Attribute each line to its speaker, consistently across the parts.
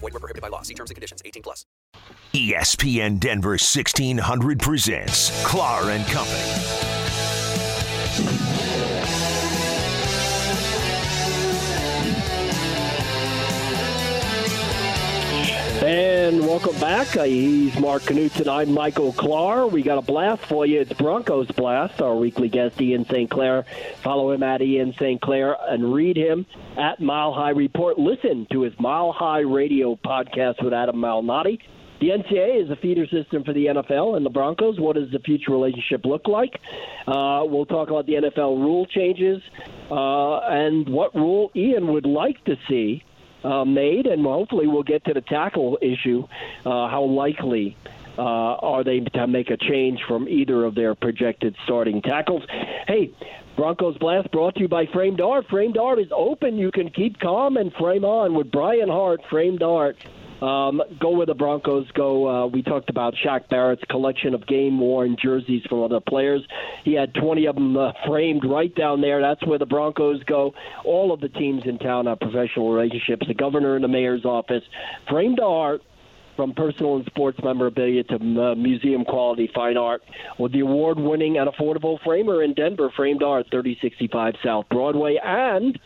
Speaker 1: Void were prohibited by law. See terms and conditions. 18 plus.
Speaker 2: ESPN Denver 1600 presents Clar and Company.
Speaker 3: And welcome back. Uh, he's Mark Knudson tonight, Michael Clark. We got a blast for you. It's Broncos Blast, our weekly guest, Ian St. Clair. Follow him at Ian St. Clair and read him at Mile High Report. Listen to his Mile High Radio podcast with Adam Malnati. The NCAA is a feeder system for the NFL and the Broncos. What does the future relationship look like? Uh, we'll talk about the NFL rule changes uh, and what rule Ian would like to see uh, made, and hopefully we'll get to the tackle issue. Uh, how likely uh, are they to make a change from either of their projected starting tackles? Hey, Broncos Blast brought to you by Framed Art. Framed Art is open. You can keep calm and frame on with Brian Hart. Framed Art. Um, go where the Broncos go. Uh, we talked about Shaq Barrett's collection of game-worn jerseys from other players. He had 20 of them uh, framed right down there. That's where the Broncos go. All of the teams in town have professional relationships. The governor and the mayor's office framed art from personal and sports memorabilia to uh, museum quality fine art with the award winning and affordable framer in Denver, Framed Art, 3065 South Broadway. And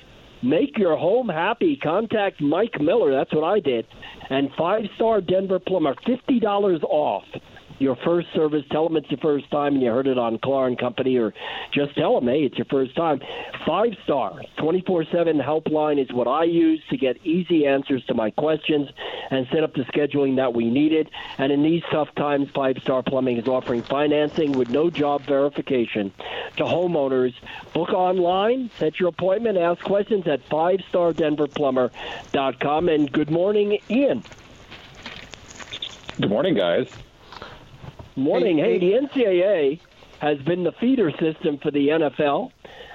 Speaker 3: make your home happy. Contact Mike Miller. That's what I did. And five star Denver plumber, $50 off your first service. Tell them it's your first time and you heard it on Clar and Company, or just tell them, hey, it's your first time. Five star, 24 7 helpline is what I use to get easy answers to my questions and set up the scheduling that we needed. And in these tough times, Five Star Plumbing is offering financing with no job verification to homeowners. Book online, set your appointment, ask questions at 5stardenverplumber.com. And good morning, Ian.
Speaker 4: Good morning, guys.
Speaker 3: Morning. Hey, the NCAA has been the feeder system for the NFL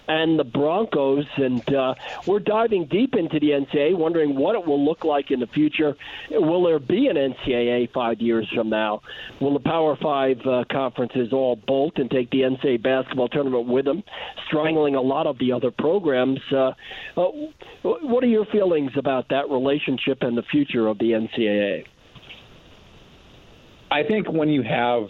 Speaker 3: and the Broncos, and uh, we're diving deep into the NCAA, wondering what it will look like in the future. Will there be an NCAA five years from now? Will the Power Five uh, conferences all bolt and take the NCAA basketball tournament with them, strangling a lot of the other programs? Uh, uh, what are your feelings about that relationship and the future of the NCAA?
Speaker 4: I think when you have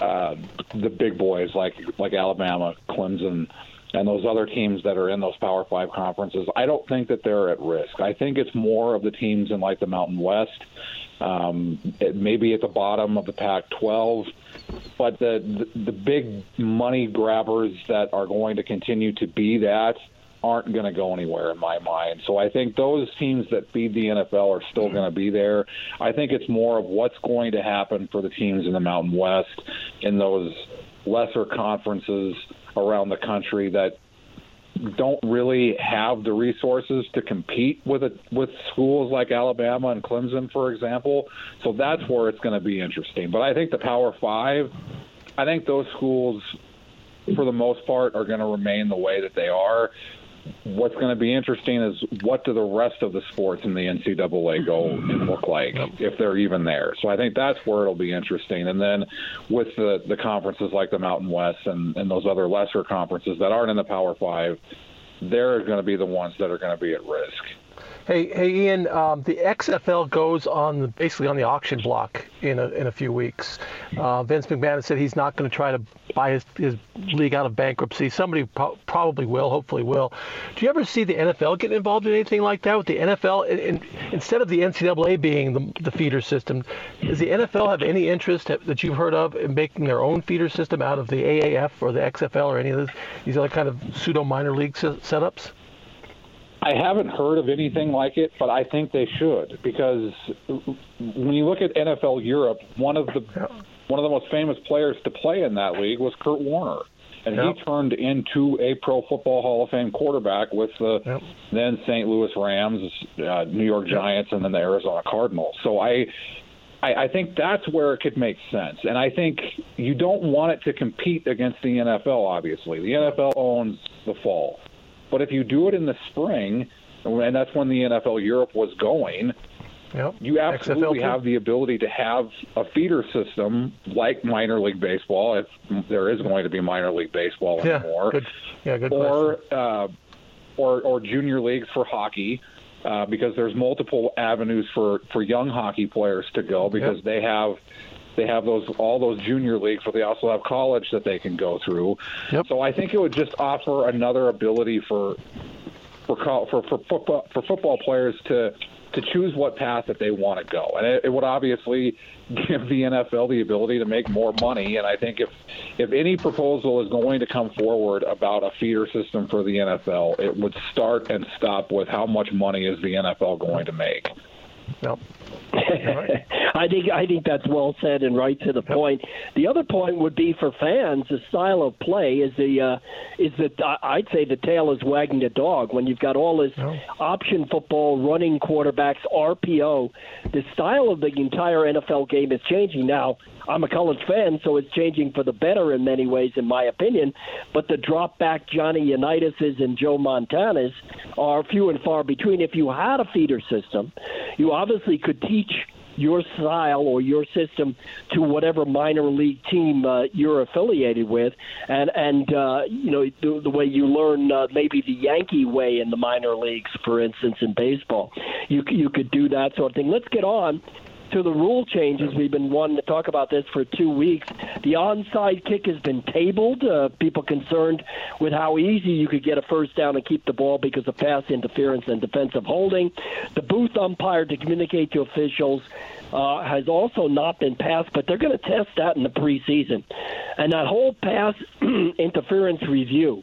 Speaker 4: uh, the big boys like like Alabama, Clemson, and those other teams that are in those Power Five conferences, I don't think that they're at risk. I think it's more of the teams in like the Mountain West, um, maybe at the bottom of the Pac-12, but the, the the big money grabbers that are going to continue to be that aren't going to go anywhere in my mind. So I think those teams that feed the NFL are still going to be there. I think it's more of what's going to happen for the teams in the Mountain West in those lesser conferences around the country that don't really have the resources to compete with it with schools like Alabama and Clemson, for example. So that's where it's going to be interesting. But I think the Power Five, I think those schools, for the most part, are going to remain the way that they are what's going to be interesting is what do the rest of the sports in the NCAA go and look like if they're even there. So I think that's where it'll be interesting. And then with the the conferences like the Mountain West and, and those other lesser conferences that aren't in the Power Five, they're going to be the ones that are going to be at risk.
Speaker 5: Hey, hey, Ian. Um, the XFL goes on basically on the auction block in a in a few weeks. Uh, Vince McMahon said he's not going to try to buy his, his league out of bankruptcy. Somebody pro- probably will, hopefully will. Do you ever see the NFL get involved in anything like that with the NFL? In, in, instead of the NCAA being the, the feeder system, does the NFL have any interest that you've heard of in making their own feeder system out of the AAF or the XFL or any of these, these other kind of pseudo minor league setups?
Speaker 4: I haven't heard of anything like it, but I think they should because when you look at NFL Europe, one of the one of the most famous players to play in that league was Kurt Warner, and yep. he turned into a Pro Football Hall of Fame quarterback with the yep. then St. Louis Rams, uh, New York Giants, and then the Arizona Cardinals. So I. I, I think that's where it could make sense. And I think you don't want it to compete against the NFL, obviously. The NFL owns the fall. But if you do it in the spring, and that's when the NFL Europe was going,
Speaker 5: Yep.
Speaker 4: You absolutely have the ability to have a feeder system like minor league baseball, if there is going to be minor league baseball
Speaker 5: yeah,
Speaker 4: anymore.
Speaker 5: Good. Yeah, good
Speaker 4: or, uh, or or junior leagues for hockey, uh, because there's multiple avenues for for young hockey players to go because yep. they have they have those all those junior leagues, but they also have college that they can go through.
Speaker 5: Yep.
Speaker 4: So I think it would just offer another ability for for for for football for football players to to choose what path that they want to go, and it, it would obviously give the NFL the ability to make more money. And I think if if any proposal is going to come forward about a feeder system for the NFL, it would start and stop with how much money is the NFL going to make.
Speaker 5: Yep.
Speaker 3: I think I think that's well said and right to the point. The other point would be for fans, the style of play is the uh, is that I'd say the tail is wagging the dog when you've got all this option football, running quarterbacks, RPO. The style of the entire NFL game is changing now. I'm a college fan, so it's changing for the better in many ways, in my opinion. But the drop back Johnny Unitas's and Joe Montanas are few and far between. If you had a feeder system, you obviously could teach your style or your system to whatever minor league team uh, you're affiliated with, and and uh, you know the, the way you learn uh, maybe the Yankee way in the minor leagues, for instance, in baseball, you you could do that sort of thing. Let's get on to the rule changes. We've been wanting to talk about this for two weeks. The onside kick has been tabled. Uh, people concerned with how easy you could get a first down and keep the ball because of pass interference and defensive holding. The booth umpire to communicate to officials uh, has also not been passed, but they're going to test that in the preseason. And that whole pass interference review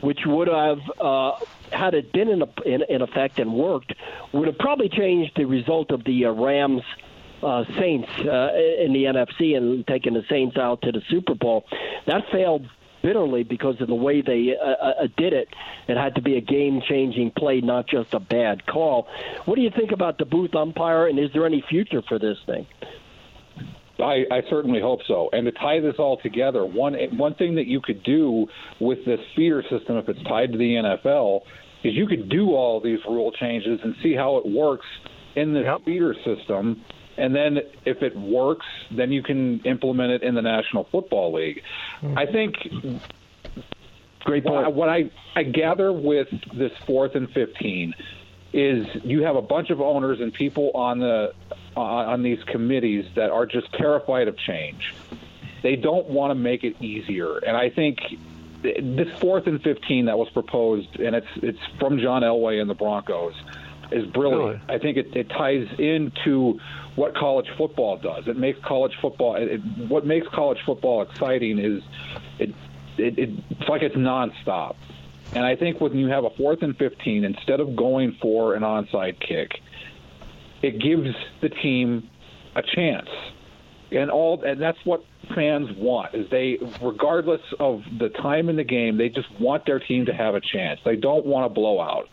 Speaker 3: which would have, uh, had it been in, a, in, in, effect and worked, would have probably changed the result of the uh, Rams uh, Saints uh, in the NFC and taking the Saints out to the Super Bowl. That failed bitterly because of the way they uh, uh, did it. It had to be a game-changing play, not just a bad call. What do you think about the booth umpire, and is there any future for this thing?
Speaker 4: I, I certainly hope so. And to tie this all together, one one thing that you could do with this feeder system, if it's tied to the NFL, is you could do all these rule changes and see how it works in the yep. feeder system and then if it works, then you can implement it in the National Football League. Mm-hmm. I think.
Speaker 3: Great point.
Speaker 4: What I, I gather with this fourth and fifteen is you have a bunch of owners and people on the on these committees that are just terrified of change. They don't want to make it easier, and I think this fourth and fifteen that was proposed, and it's it's from John Elway and the Broncos, is brilliant. Really? I think it, it ties into what college football does. It makes college football. It, it, what makes college football exciting is it, it, it's like it's nonstop. And I think when you have a fourth and 15, instead of going for an onside kick, it gives the team a chance. And all and that's what fans want is they regardless of the time in the game, they just want their team to have a chance. They don't want a blowout.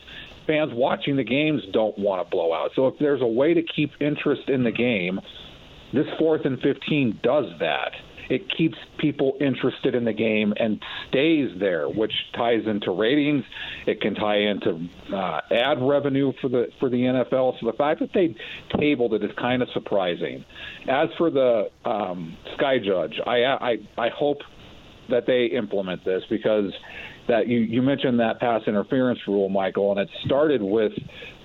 Speaker 4: Fans watching the games don't want a blowout. So if there's a way to keep interest in the game, this fourth and 15 does that it keeps people interested in the game and stays there, which ties into ratings. It can tie into uh, ad revenue for the for the NFL. So the fact that they tabled it is kind of surprising. As for the um, Sky Judge, I, I I hope that they implement this because that you, you mentioned that pass interference rule, Michael, and it started with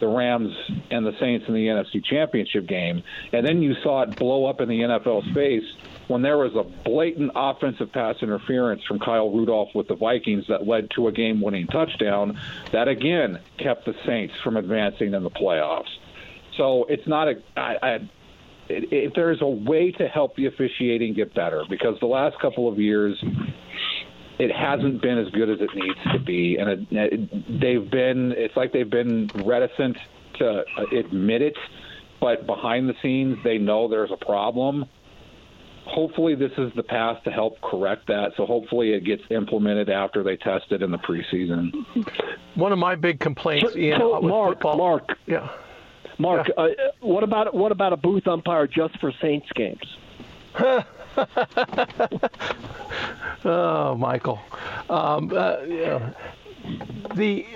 Speaker 4: the Rams and the Saints in the NFC Championship game, and then you saw it blow up in the NFL space when there was a blatant offensive pass interference from Kyle Rudolph with the Vikings that led to a game-winning touchdown that again kept the Saints from advancing in the playoffs. So it's not a I, I, if there's a way to help the officiating get better, because the last couple of years it hasn't been as good as it needs to be, and it, it, they've been. It's like they've been reticent to admit it, but behind the scenes, they know there's a problem. Hopefully, this is the path to help correct that. So hopefully, it gets implemented after they test it in the preseason.
Speaker 5: One of my big complaints,
Speaker 3: so,
Speaker 5: Ian,
Speaker 3: so Mark,
Speaker 5: football,
Speaker 3: Mark,
Speaker 5: yeah.
Speaker 3: Mark, yeah. Uh, what about what about a booth umpire just for Saints games?
Speaker 5: oh, Michael. Um, uh, yeah. The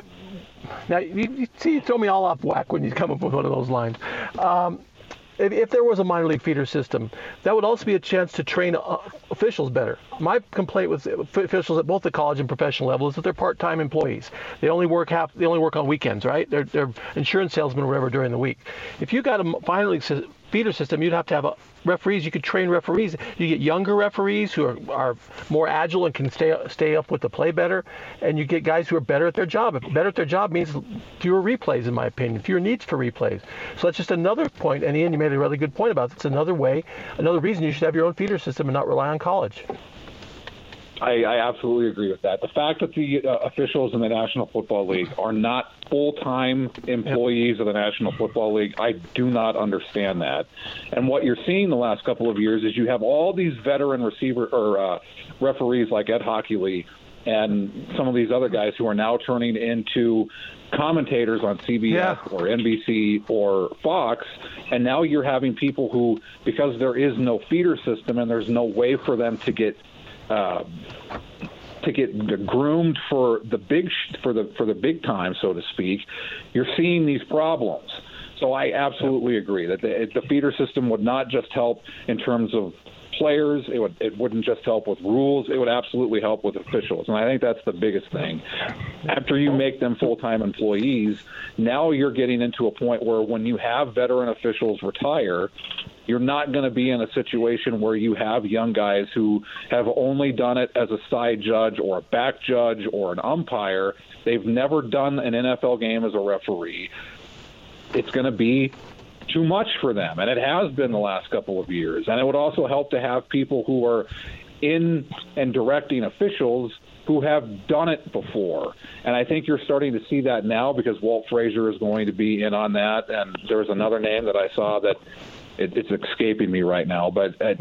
Speaker 5: now you, you, see you throw me all off whack when you come up with one of those lines. Um, if, if, there was a minor league feeder system, that would also be a chance to train uh, officials better. My complaint with officials at both the college and professional level is that they're part-time employees. They only work half. They only work on weekends, right? They're, they're insurance salesmen or whatever during the week. If you got a minor league feeder system, you'd have to have a, referees. You could train referees. You get younger referees who are, are more agile and can stay stay up with the play better, and you get guys who are better at their job. Better at their job means fewer replays, in my opinion, fewer needs for replays. So that's just another point. And Ian, you made a really good point about it. It's another way, another reason you should have your own feeder system and not rely on college.
Speaker 4: I, I absolutely agree with that. The fact that the uh, officials in the National Football League are not full time employees of the National Football League, I do not understand that. And what you're seeing the last couple of years is you have all these veteran receiver or uh, referees like Ed Hochuli and some of these other guys who are now turning into commentators on CBS yeah. or NBC or Fox, and now you're having people who, because there is no feeder system and there's no way for them to get uh, to get groomed for the big for the for the big time, so to speak, you're seeing these problems. So I absolutely agree that the, the feeder system would not just help in terms of players. It would it wouldn't just help with rules. It would absolutely help with officials, and I think that's the biggest thing. After you make them full time employees, now you're getting into a point where when you have veteran officials retire, you're not going to be in a situation where you have young guys who have only done it as a side judge or a back judge or an umpire. They've never done an NFL game as a referee. It's going to be too much for them, and it has been the last couple of years. And it would also help to have people who are in and directing officials who have done it before. And I think you're starting to see that now because Walt Frazier is going to be in on that. And there's another name that I saw that it, it's escaping me right now, but uh,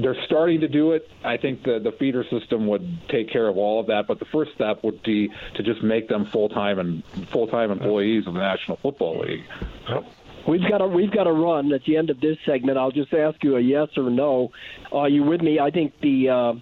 Speaker 4: they're starting to do it. I think the the feeder system would take care of all of that, but the first step would be to just make them full time and full time employees of the National Football League.
Speaker 3: We've got to we've got to run at the end of this segment. I'll just ask you a yes or no. Are you with me? I think the uh,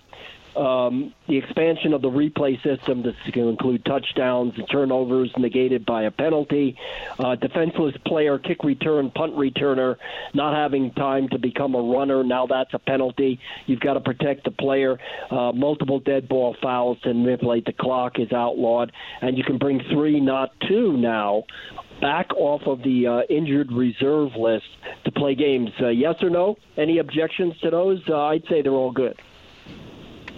Speaker 3: um, the expansion of the replay system to include touchdowns and turnovers negated by a penalty, uh, defenseless player, kick return, punt returner, not having time to become a runner. Now that's a penalty. You've got to protect the player. Uh, multiple dead ball fouls to manipulate the clock is outlawed, and you can bring three, not two now. Back off of the uh, injured reserve list to play games. Uh, yes or no? Any objections to those? Uh, I'd say they're all good.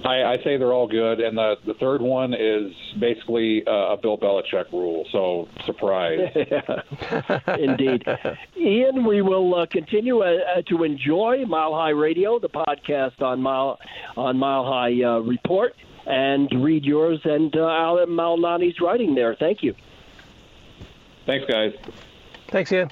Speaker 4: I, I say they're all good, and the the third one is basically uh, a Bill Belichick rule. So surprise.
Speaker 3: Indeed, Ian. We will uh, continue uh, uh, to enjoy Mile High Radio, the podcast on Mile on Mile High uh, Report and read yours and uh, Alan Malnati's writing there. Thank you.
Speaker 4: Thanks, guys.
Speaker 5: Thanks, Ian.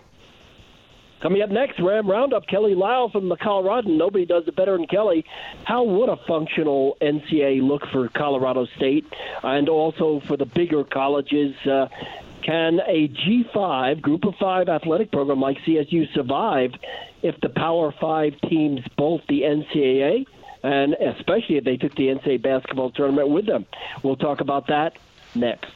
Speaker 3: Coming up next, Ram Roundup, Kelly Lyell from the Colorado. Nobody does it better than Kelly. How would a functional NCAA look for Colorado State and also for the bigger colleges? Uh, can a G5, group of five athletic program like CSU survive if the Power Five teams bolt the NCAA? And especially if they took the NCAA basketball tournament with them. We'll talk about that next.